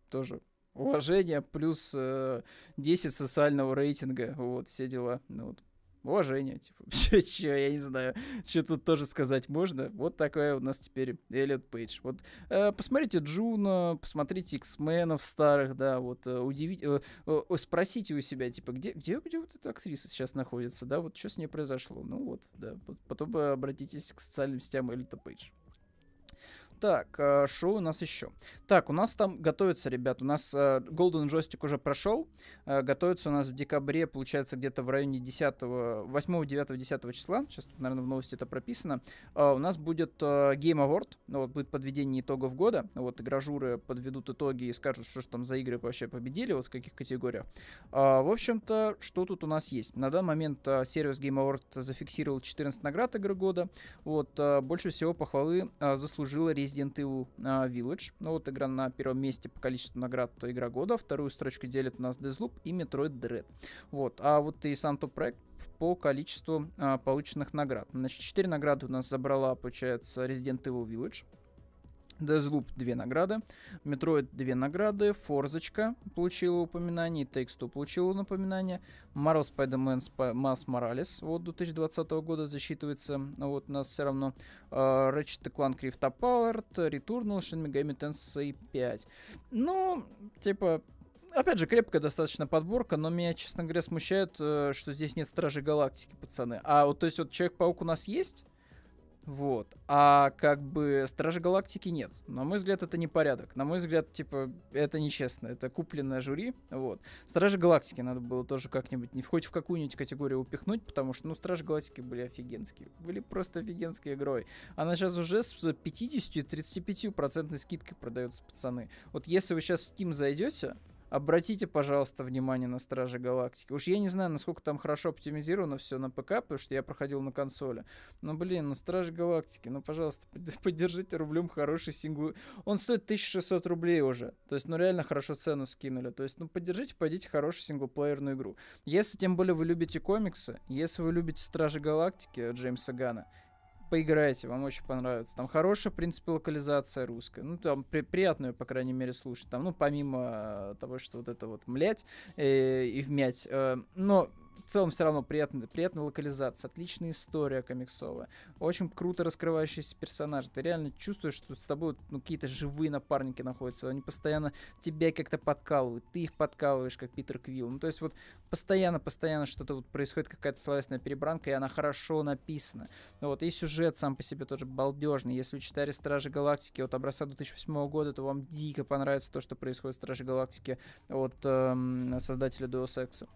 тоже уважение, плюс э, 10 социального рейтинга, вот, все дела, ну, вот, уважение, типа, [laughs] что, я не знаю, что тут тоже сказать можно. Вот такая у нас теперь Эллиот Пейдж. Вот э, посмотрите Джуно, посмотрите X-Men ов старых, да, вот э, удивить, э, э, спросите у себя, типа, где, где, где вот эта актриса сейчас находится, да, вот что с ней произошло. Ну вот, да, потом обратитесь к социальным сетям Эллиота Пейдж. Так, э, что у нас еще? Так, у нас там готовится, ребят, у нас э, Golden Joystick уже прошел, э, готовится у нас в декабре, получается, где-то в районе 10, 8, 9, 10 числа, сейчас тут, наверное, в новости это прописано, у нас будет Game Award, ну, вот будет подведение итогов года, вот игражуры подведут итоги и скажут, что же там за игры вообще победили, вот в каких категориях. В общем-то, что тут у нас есть? На данный момент Serious Game Award зафиксировал 14 наград игры года, вот, больше всего похвалы заслужила Resident Resident Evil uh, Village. Ну вот игра на первом месте по количеству наград игра года. Вторую строчку делит у нас Deathloop и Metroid Dread. Вот. А вот и сам топ-проект по количеству а, полученных наград. Значит, 4 награды у нас забрала, получается, Resident Evil Village. Deathloop 2 награды, Metroid 2 награды, Форзочка получила упоминание, Two получила напоминание, Marvel Spider-Man Miles Morales вот 2020 года засчитывается, вот у нас все равно uh, Ratchet Clank Rift Apart, Returnal, Shin Megami Tensei 5. Ну, типа, опять же, крепкая достаточно подборка, но меня, честно говоря, смущает, э, что здесь нет Стражей Галактики, пацаны. А вот, то есть, вот Человек-паук у нас есть, вот. А как бы Стражи Галактики нет. На мой взгляд, это не порядок. На мой взгляд, типа, это нечестно. Это купленное жюри. Вот. Стражи Галактики надо было тоже как-нибудь, не входить в какую-нибудь категорию упихнуть, потому что, ну, Стражи Галактики были офигенские. Были просто офигенской игрой. Она сейчас уже с 50-35% скидкой продается, пацаны. Вот если вы сейчас в Steam зайдете, Обратите, пожалуйста, внимание на Стражи Галактики. Уж я не знаю, насколько там хорошо оптимизировано все на ПК, потому что я проходил на консоли. Но, блин, ну Стражи Галактики, ну, пожалуйста, [laughs] поддержите рублем хороший сингл. Он стоит 1600 рублей уже. То есть, ну, реально хорошо цену скинули. То есть, ну, поддержите, пойдите хорошую синглплеерную игру. Если, тем более, вы любите комиксы, если вы любите Стражи Галактики Джеймса Гана, поиграйте, вам очень понравится. Там хорошая, в принципе, локализация русская. Ну, там при, приятную, по крайней мере, слушать. Там, ну, помимо того, что вот это вот млять э, и вмять. Э, но в целом все равно приятная, приятная локализация, отличная история комиксовая, очень круто раскрывающиеся персонажи. Ты реально чувствуешь, что с тобой ну, какие-то живые напарники находятся, они постоянно тебя как-то подкалывают, ты их подкалываешь, как Питер Квилл. Ну, то есть вот постоянно-постоянно что-то вот происходит, какая-то словесная перебранка, и она хорошо написана. Ну, вот, и сюжет сам по себе тоже балдежный. Если вы читали Стражи Галактики от образца 2008 года, то вам дико понравится то, что происходит в Стражи Галактики от эм, создателя Deus Ex.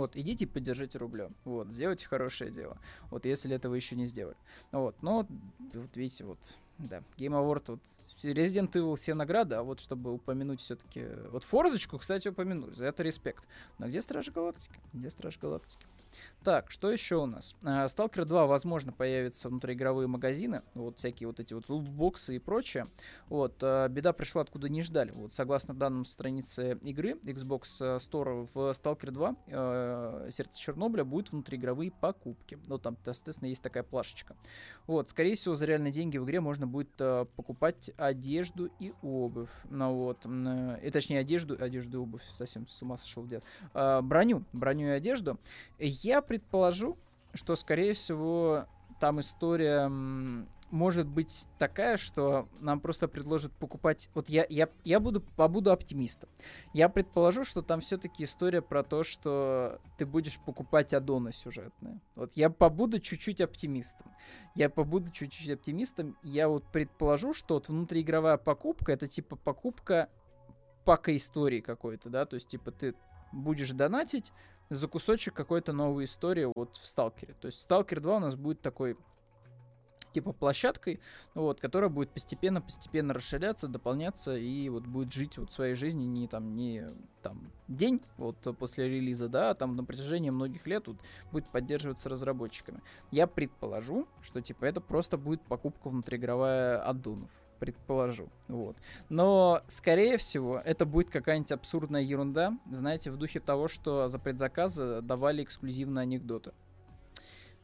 Вот, идите поддержите рублем. Вот, сделайте хорошее дело. Вот, если этого еще не сделали. Вот, но вот видите, вот да, Game Award, вот Resident Evil все награды, а вот чтобы упомянуть все-таки... Вот Форзочку, кстати, упомянули, за это респект. Но где Стражи Галактики? Где Стражи Галактики? Так, что еще у нас? Stalker 2, возможно, появятся внутриигровые магазины, вот всякие вот эти вот лутбоксы и прочее. Вот, а, беда пришла откуда не ждали. Вот, согласно данным страницы игры Xbox Store в Stalker 2 э, Сердце Чернобыля будут внутриигровые покупки. Ну, там, естественно, есть такая плашечка. Вот, скорее всего, за реальные деньги в игре можно будет э, покупать одежду и обувь. Ну вот, э, и точнее одежду, одежду и обувь, совсем с ума сошел дед. Э, броню, броню и одежду. Я предположу, что, скорее всего, там история может быть такая, что нам просто предложат покупать... Вот я, я, я буду, побуду оптимистом. Я предположу, что там все-таки история про то, что ты будешь покупать аддоны сюжетные. Вот я побуду чуть-чуть оптимистом. Я побуду чуть-чуть оптимистом. Я вот предположу, что вот внутриигровая покупка это типа покупка пака истории какой-то, да, то есть типа ты будешь донатить за кусочек какой-то новой истории вот в Сталкере. То есть Сталкер 2 у нас будет такой типа площадкой, вот, которая будет постепенно-постепенно расширяться, дополняться и вот будет жить вот своей жизнью не там, не там день вот после релиза, да, а там на протяжении многих лет вот, будет поддерживаться разработчиками. Я предположу, что типа это просто будет покупка внутриигровая аддонов предположу. Вот. Но, скорее всего, это будет какая-нибудь абсурдная ерунда, знаете, в духе того, что за предзаказы давали эксклюзивные анекдоты.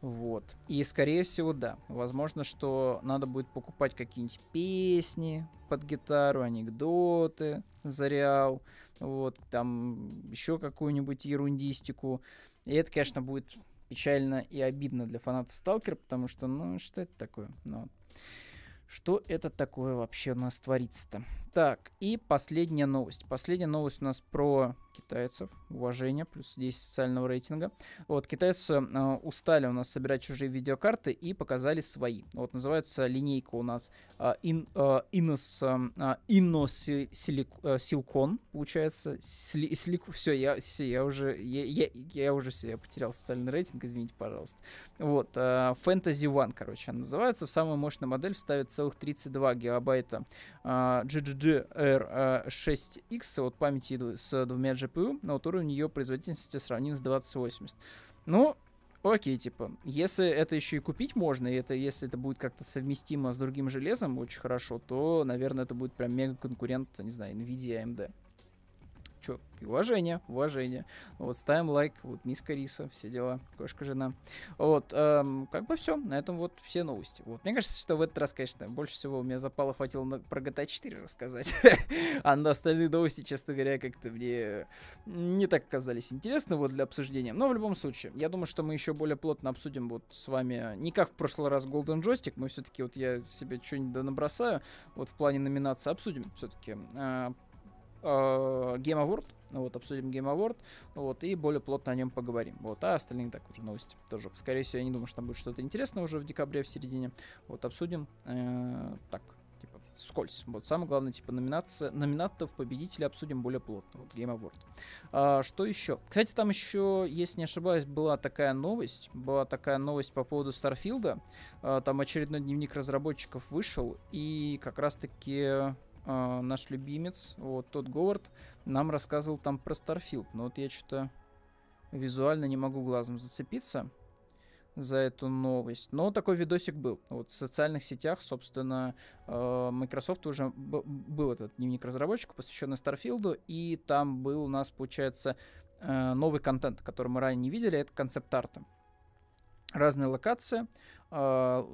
Вот. И, скорее всего, да. Возможно, что надо будет покупать какие-нибудь песни под гитару, анекдоты за реал. Вот. Там еще какую-нибудь ерундистику. И это, конечно, будет печально и обидно для фанатов Сталкера, потому что, ну, что это такое? Ну, что это такое вообще у нас творится-то? Так, и последняя новость. Последняя новость у нас про китайцев, уважение, плюс 10 социального рейтинга. Вот, китайцы э, устали у нас собирать чужие видеокарты и показали свои. Вот, называется линейка у нас э, in, э, э, получается. Сли, сли, все, я, все, я уже, я, я, я уже все, я потерял социальный рейтинг, извините, пожалуйста. Вот, э, Fantasy One, короче, она называется. В самую мощную модель вставит целых 32 гигабайта э, GGR6X, вот памяти с двумя GPU но вот уровень ее производительности сравним с 2080. Ну, окей, типа, если это еще и купить можно, и это, если это будет как-то совместимо с другим железом очень хорошо, то, наверное, это будет прям мега конкурент, не знаю, NVIDIA AMD чё, уважение, уважение. Вот, ставим лайк, вот, миска риса, все дела, кошка жена. Вот, эм, как бы все, на этом вот все новости. Вот, мне кажется, что в этот раз, конечно, больше всего у меня запало хватило на, про GTA 4 рассказать. [laughs] а на остальные новости, честно говоря, как-то мне не так казались интересны вот для обсуждения. Но в любом случае, я думаю, что мы еще более плотно обсудим вот с вами, не как в прошлый раз Golden Joystick, мы все-таки, вот я себе что-нибудь набросаю, вот в плане номинации обсудим все-таки э, Э, Game Award, вот, обсудим Game Award, вот, и более плотно о нем поговорим. Вот, а остальные так уже новости тоже. Скорее всего, я не думаю, что там будет что-то интересное уже в декабре, в середине. Вот, обсудим э, так, типа, скользь. Вот, самое главное, типа, номинация, номинатов, победителей обсудим более плотно. Вот, Game Award. А, что еще? Кстати, там еще, если не ошибаюсь, была такая новость. Была такая новость по поводу Старфилда. Там очередной дневник разработчиков вышел, и как раз-таки э, наш любимец, вот Тодд Говард, нам рассказывал там про Starfield. Но вот я что-то визуально не могу глазом зацепиться за эту новость. Но такой видосик был. Вот в социальных сетях, собственно, э, Microsoft уже был, этот дневник разработчика, посвященный Starfield у, и там был у нас, получается, э, новый контент, который мы ранее не видели, это концепт-арта. Разные локации, а,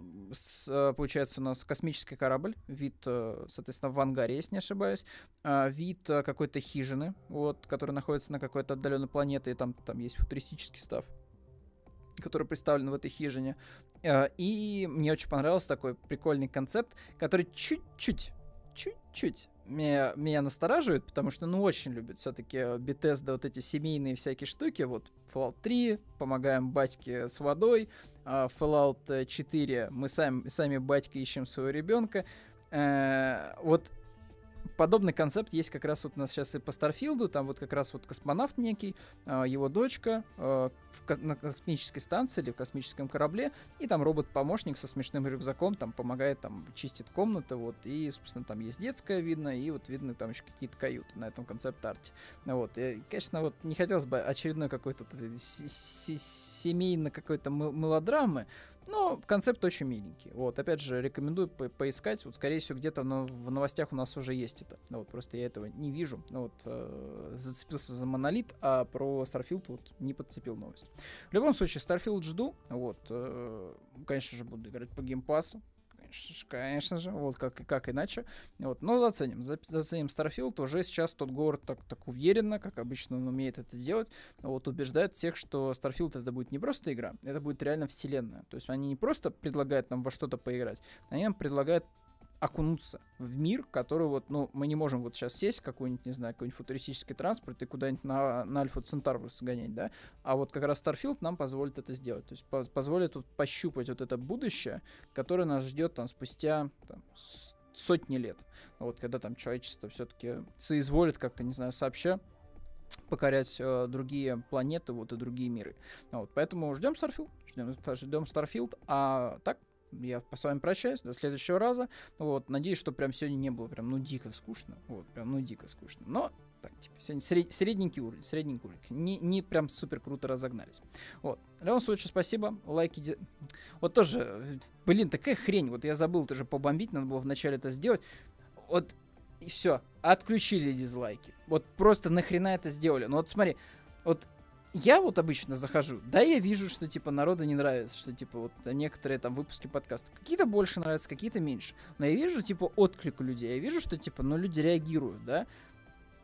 а, получается, у нас космический корабль, вид, э, соответственно, в ангаре, если не ошибаюсь, а, вид э, какой-то хижины, вот, который находится на какой-то отдаленной планете, и там, там есть футуристический став который представлен в этой хижине. И мне очень понравился такой прикольный концепт, который чуть-чуть, чуть-чуть меня, меня настораживает, потому что, ну, очень любят все-таки Bethesda вот эти семейные всякие штуки. Вот Fallout 3, помогаем батьке с водой, uh, Fallout 4, мы сами, сами батька ищем своего ребенка. Uh, вот подобный концепт есть как раз вот у нас сейчас и по Старфилду, там вот как раз вот космонавт некий, а, его дочка а, на космической станции или в космическом корабле, и там робот-помощник со смешным рюкзаком там помогает, там чистит комнаты, вот, и, собственно, там есть детская видно, и вот видно там еще какие-то каюты на этом концепт-арте. Вот, и, конечно, вот не хотелось бы очередной какой-то семейно какой-то мелодрамы, но концепт очень миленький. Вот, опять же, рекомендую по поискать. Вот, скорее всего, где-то в новостях у нас уже есть это. Ну, вот, просто я этого не вижу. Ну, вот, э, зацепился за монолит, а про Starfield вот не подцепил новость. В любом случае, Starfield жду. Вот, э, конечно же, буду играть по геймпасу конечно же, вот как, как иначе. Вот, но заценим, заценим Starfield, уже сейчас тот город так, так уверенно, как обычно он умеет это делать, вот убеждает всех, что Starfield это будет не просто игра, это будет реально вселенная. То есть они не просто предлагают нам во что-то поиграть, они нам предлагают окунуться в мир, который вот, ну, мы не можем вот сейчас сесть какой-нибудь, не знаю, какой-нибудь футуристический транспорт и куда-нибудь на, на Альфа Центаврус сгонять, да, а вот как раз Starfield нам позволит это сделать, то есть поз позволит тут пощупать вот это будущее, которое нас ждет там спустя там, сотни лет, вот когда там человечество все-таки соизволит как-то, не знаю, сообща покорять э, другие планеты, вот и другие миры. Вот, поэтому ждем Starfield, ждем, ждем Starfield, а так я с вами прощаюсь, до следующего раза. Вот, надеюсь, что прям сегодня не было прям, ну, дико скучно. Вот, прям, ну, дико скучно. Но, так, типа, сегодня сред, средненький уровень, средненький уровень. Не, не прям супер круто разогнались. Вот. В любом случае, спасибо. Лайки. Ди... Вот тоже, блин, такая хрень. Вот я забыл тоже побомбить, надо было вначале это сделать. Вот, и все. Отключили дизлайки. Вот просто нахрена это сделали. Ну вот смотри, вот я вот обычно захожу, да, я вижу, что, типа, народу не нравится, что, типа, вот некоторые там выпуски подкаста, какие-то больше нравятся, какие-то меньше. Но я вижу, типа, отклик у людей, я вижу, что, типа, ну, люди реагируют, да.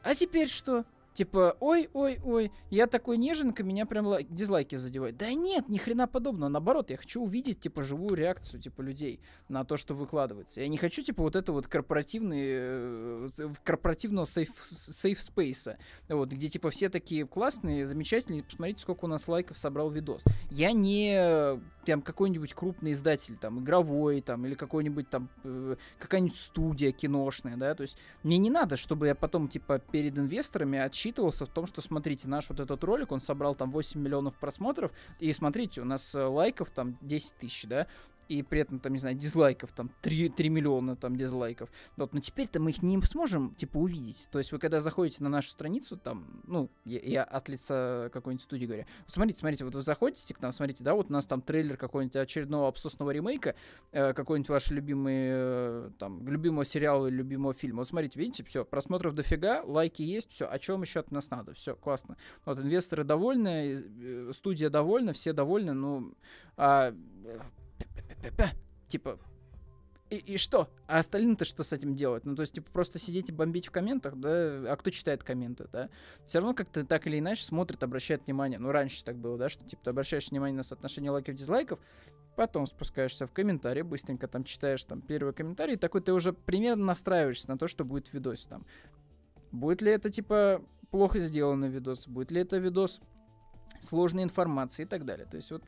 А теперь что? Типа, ой, ой, ой, я такой неженка, меня прям лайк, дизлайки задевают. Да нет, ни хрена подобного. Наоборот, я хочу увидеть, типа, живую реакцию, типа, людей на то, что выкладывается. Я не хочу, типа, вот это вот корпоративный, э, корпоративного сейф, сейф спейса, вот, где, типа, все такие классные, замечательные, посмотрите, сколько у нас лайков собрал видос. Я не там какой-нибудь крупный издатель, там, игровой, там, или какой-нибудь там, э, какая-нибудь студия киношная, да, то есть мне не надо, чтобы я потом, типа, перед инвесторами отчитывал отчитывался в том, что, смотрите, наш вот этот ролик, он собрал там 8 миллионов просмотров, и смотрите, у нас э, лайков там 10 тысяч, да, и при этом, там, не знаю, дизлайков, там, 3, 3 миллиона там дизлайков. Вот, но теперь-то мы их не сможем, типа, увидеть. То есть вы когда заходите на нашу страницу, там, ну, я, я от лица какой-нибудь студии говорю, смотрите, смотрите, вот вы заходите к нам, смотрите, да, вот у нас там трейлер какой-нибудь очередного абсосного ремейка, э, какой-нибудь ваш любимый, э, там, любимого сериала или любимого фильма. Вот смотрите, видите, все, просмотров дофига, лайки есть, все, о чем еще от нас надо, все, классно. Вот инвесторы довольны, э, студия довольна, все довольны, ну, а э, Типа, и, и что? А остальным-то что с этим делать? Ну, то есть, типа, просто сидеть и бомбить в комментах, да? А кто читает комменты, да? Все равно как-то так или иначе смотрит, обращает внимание. Ну, раньше так было, да, что, типа, ты обращаешь внимание на соотношение лайков дизлайков, потом спускаешься в комментарии, быстренько там читаешь там первый комментарий, такой ты уже примерно настраиваешься на то, что будет в видосе там. Будет ли это, типа, плохо сделанный видос? Будет ли это видос сложной информации и так далее. То есть вот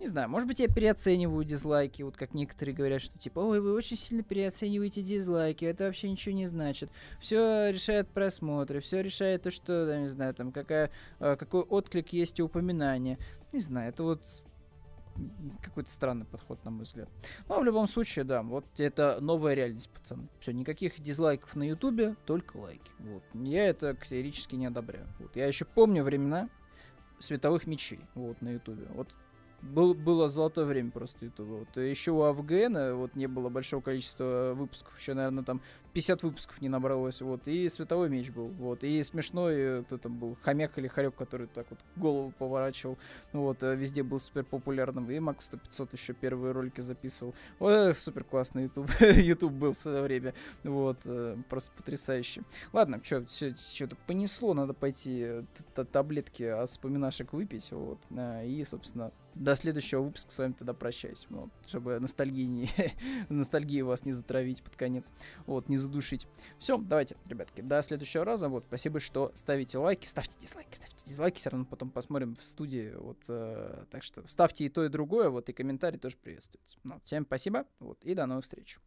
не знаю, может быть, я переоцениваю дизлайки, вот как некоторые говорят, что типа, ой, вы очень сильно переоцениваете дизлайки, это вообще ничего не значит. Все решает просмотры, все решает то, что, да, не знаю, там, какая, а, какой отклик есть и упоминание. Не знаю, это вот какой-то странный подход, на мой взгляд. Но ну, а в любом случае, да, вот это новая реальность, пацаны. Все, никаких дизлайков на Ютубе, только лайки. Вот. Я это категорически не одобряю. Вот. Я еще помню времена световых мечей вот, на Ютубе. Вот был, было золотое время просто Ютуба. Вот еще у АВГН вот не было большого количества выпусков, еще, наверное, там 50 выпусков не набралось, вот, и Световой меч был, вот, и смешной, э, кто там был, хомяк или хорек, который так вот голову поворачивал, вот, э, везде был супер популярным, и Макс 100 500 еще первые ролики записывал, вот, супер классный YouTube, [laughs] YouTube был в свое время, вот, э, просто потрясающе. Ладно, что, все, что-то понесло, надо пойти таблетки от вспоминашек выпить, вот, и, собственно, до следующего выпуска с вами тогда прощаюсь, вот, чтобы ностальгии, не, [laughs] ностальгии вас не затравить под конец, вот, не задушить. Все, давайте, ребятки, до следующего раза. Вот, спасибо, что ставите лайки, ставьте дизлайки, ставьте дизлайки, все равно потом посмотрим в студии. Вот, э, так что ставьте и то, и другое, вот, и комментарии тоже приветствуются. Ну, всем спасибо, вот, и до новых встреч.